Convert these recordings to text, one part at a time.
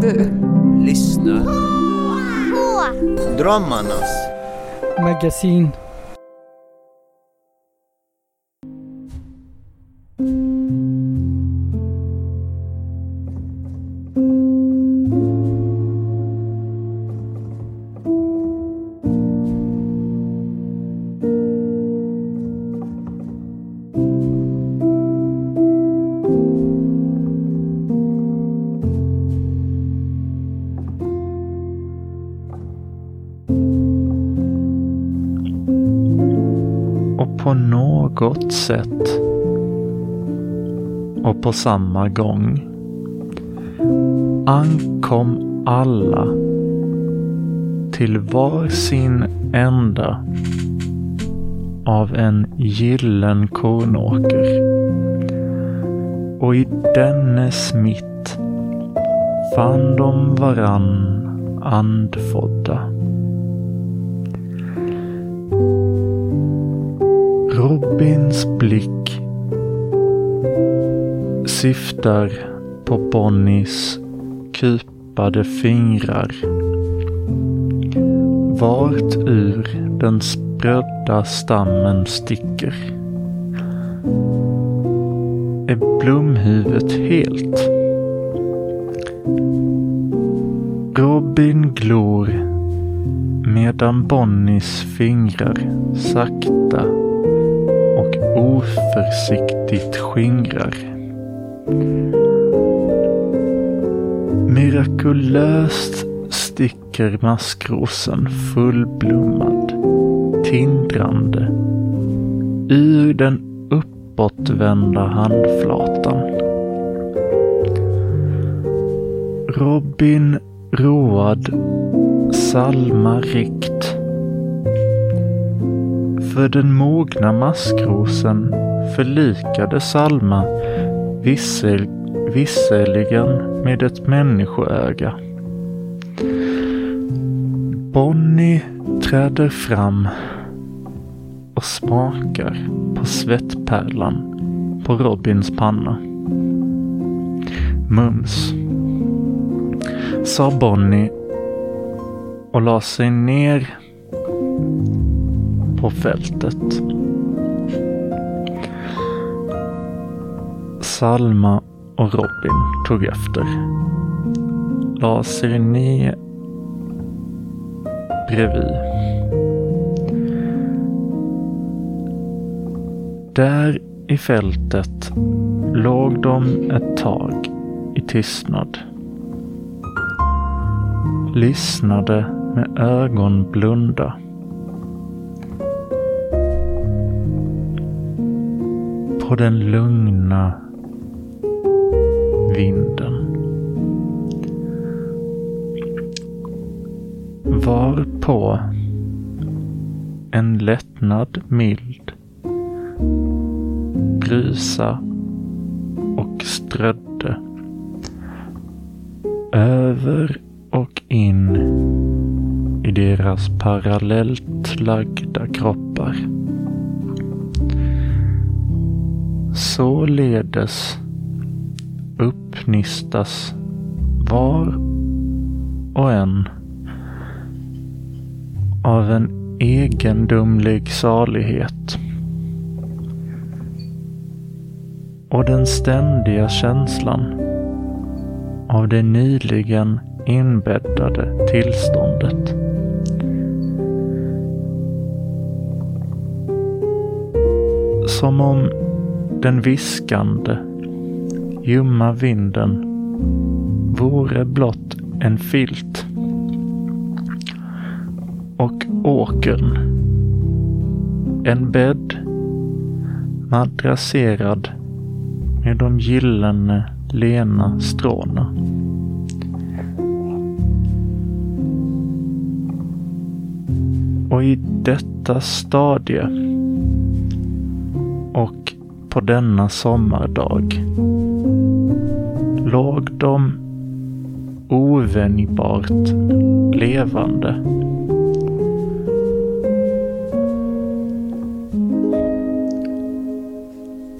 Du. Lyssna. Drömmarnas. Magasin. Och på något sätt och på samma gång ankom alla till var sin ända av en gillen kornåker. Och i dennes mitt fann de varann andfådda. Robins blick syftar på Bonnies kupade fingrar. Vart ur den sprödda stammen sticker. Är blomhuvudet helt? Robin glor medan Bonnies fingrar sakta och oförsiktigt skingrar. Mirakulöst sticker maskrosen fullblommad, tindrande, ur den uppåtvända handflatan. Robin road salma rikt över den mogna maskrosen förlikade Salma vissel, visserligen med ett människoöga. Bonnie träder fram och smakar på svettpärlan på Robins panna. Mums, sa Bonnie och la sig ner på fältet. Salma och Robin tog efter. La sig ner bredvid. Där i fältet låg de ett tag i tystnad. Lyssnade med ögon blunda. På den lugna vinden. Varpå en lättnad mild brusa och strödde över och in i deras parallellt lagda kroppar. Således uppnistas var och en av en egendomlig salighet. Och den ständiga känslan av det nyligen inbäddade tillståndet. Som om den viskande, ljumma vinden vore blott en filt. Och åkern, en bädd madrasserad med de gyllene lena stråna. Och i detta stadie och på denna sommardag låg de ovänjbart levande.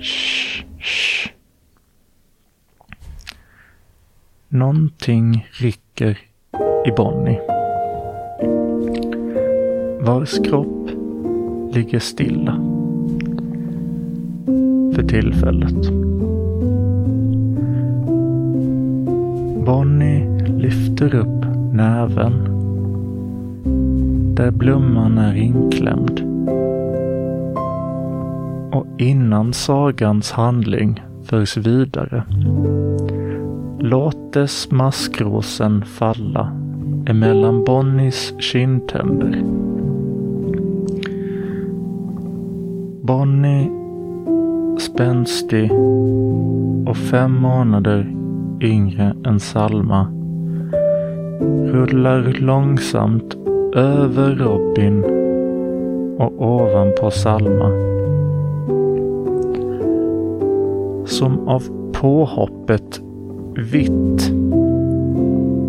Shh, shh. Någonting Någonting rycker i Bonnie. Vars kropp ligger stilla. För tillfället. Bonnie lyfter upp näven. Där blomman är inklämd. Och innan sagans handling förs vidare låtes maskrosen falla emellan Bonnies kindtänder. Bonnie, spänstig och fem månader yngre än Salma, rullar långsamt över Robin och ovanpå Salma. Som av påhoppet vitt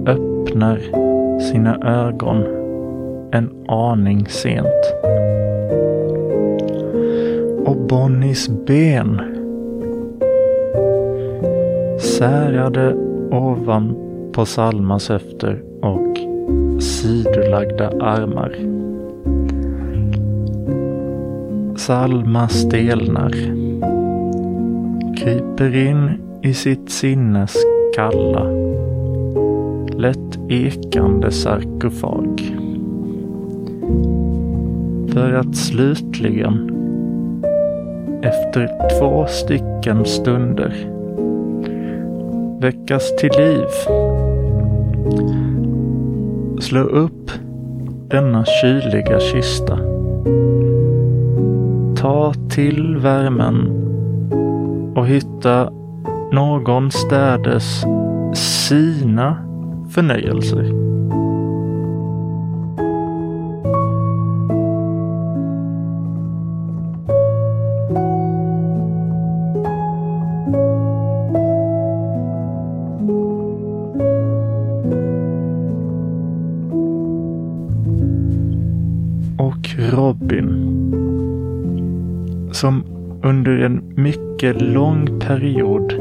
öppnar sina ögon en aning sent. Och Bonnies ben särade ovan på Salmas höfter och sidolagda armar. Salma stelnar, kryper in i sitt sinnes kalla, lätt ekande sarkofag. För att slutligen, efter två stycken stunder, väckas till liv. Slå upp denna kyliga kista. Ta till värmen och hitta någon städes sina förnöjelser. Och Robin. Som under en mycket lång period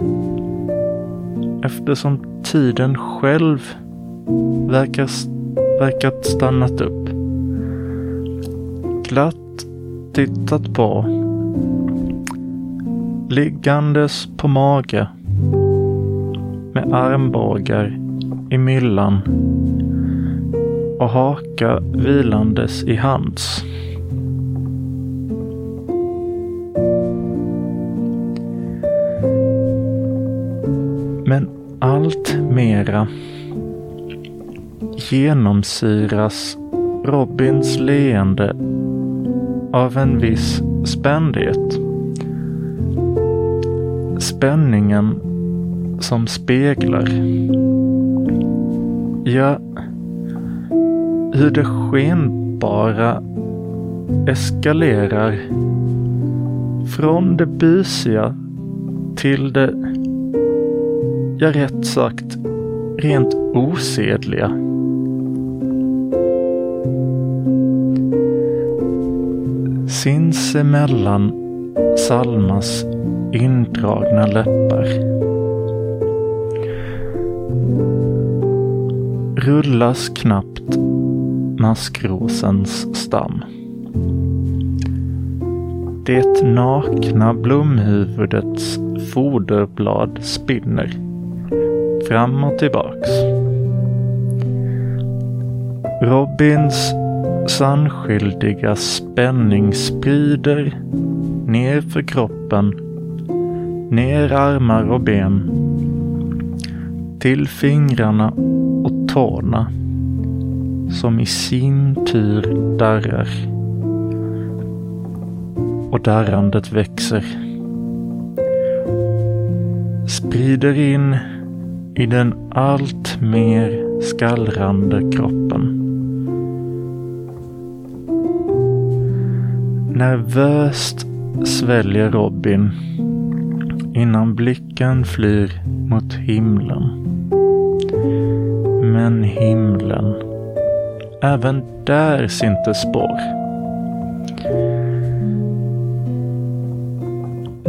eftersom tiden själv verkar, verkat stannat upp. Glatt tittat på. Liggandes på mage. Med armbågar i myllan och haka vilandes i hands. Men allt mera genomsyras Robins leende av en viss spändhet. Spänningen som speglar. Ja, hur det skenbara eskalerar från det busiga till det, ja rätt sagt, rent osedliga. Sinsemellan Salmas indragna läppar rullas knappt maskrosens stam. Det nakna blomhuvudets foderblad spinner fram och tillbaks. Robins sannskyldiga spänning sprider ner för kroppen, ner armar och ben, till fingrarna och tårna som i sin tur darrar. Och darrandet växer. Sprider in i den allt mer skallrande kroppen. Nervöst sväljer Robin innan blicken flyr mot himlen. Men himlen, även där syntes spår.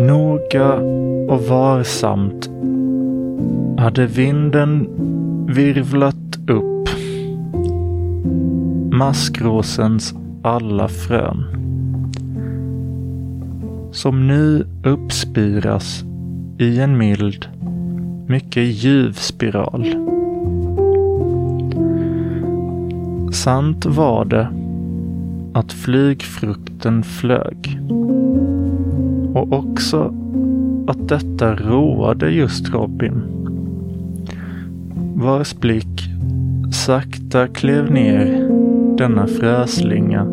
Noga och varsamt hade vinden virvlat upp maskråsens alla frön som nu uppspiras i en mild, mycket ljuv spiral. Sant var det att flygfrukten flög och också att detta roade just Robin. Vars blick sakta klev ner denna fräslinga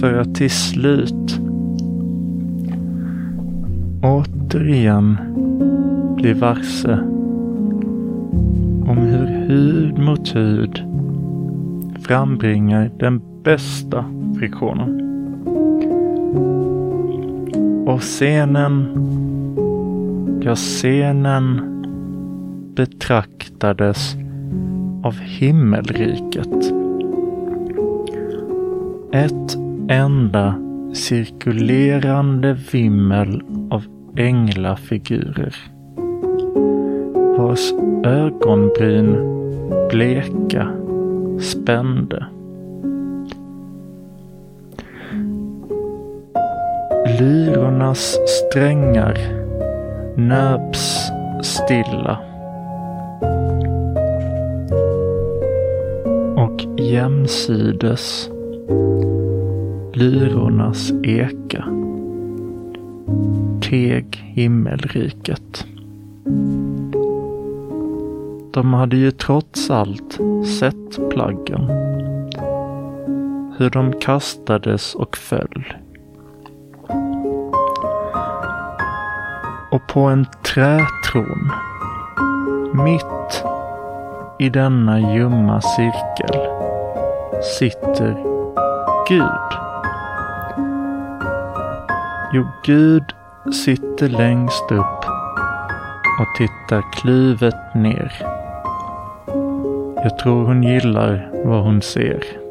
för att till slut återigen bli varse om hur hud mot hud frambringar den bästa friktionen. Och scenen, ja scenen betraktades av himmelriket. Ett enda cirkulerande vimmel av änglafigurer vars ögonbryn bleka spände. Lyrornas strängar nöps stilla. Och jämsides lyrornas eka teg himmelriket. De hade ju trots allt sett plaggen. Hur de kastades och föll. Och på en trätron, mitt i denna ljumma cirkel, sitter Gud. Jo, Gud sitter längst upp och tittar kluvet ner. Jag tror hon gillar vad hon ser.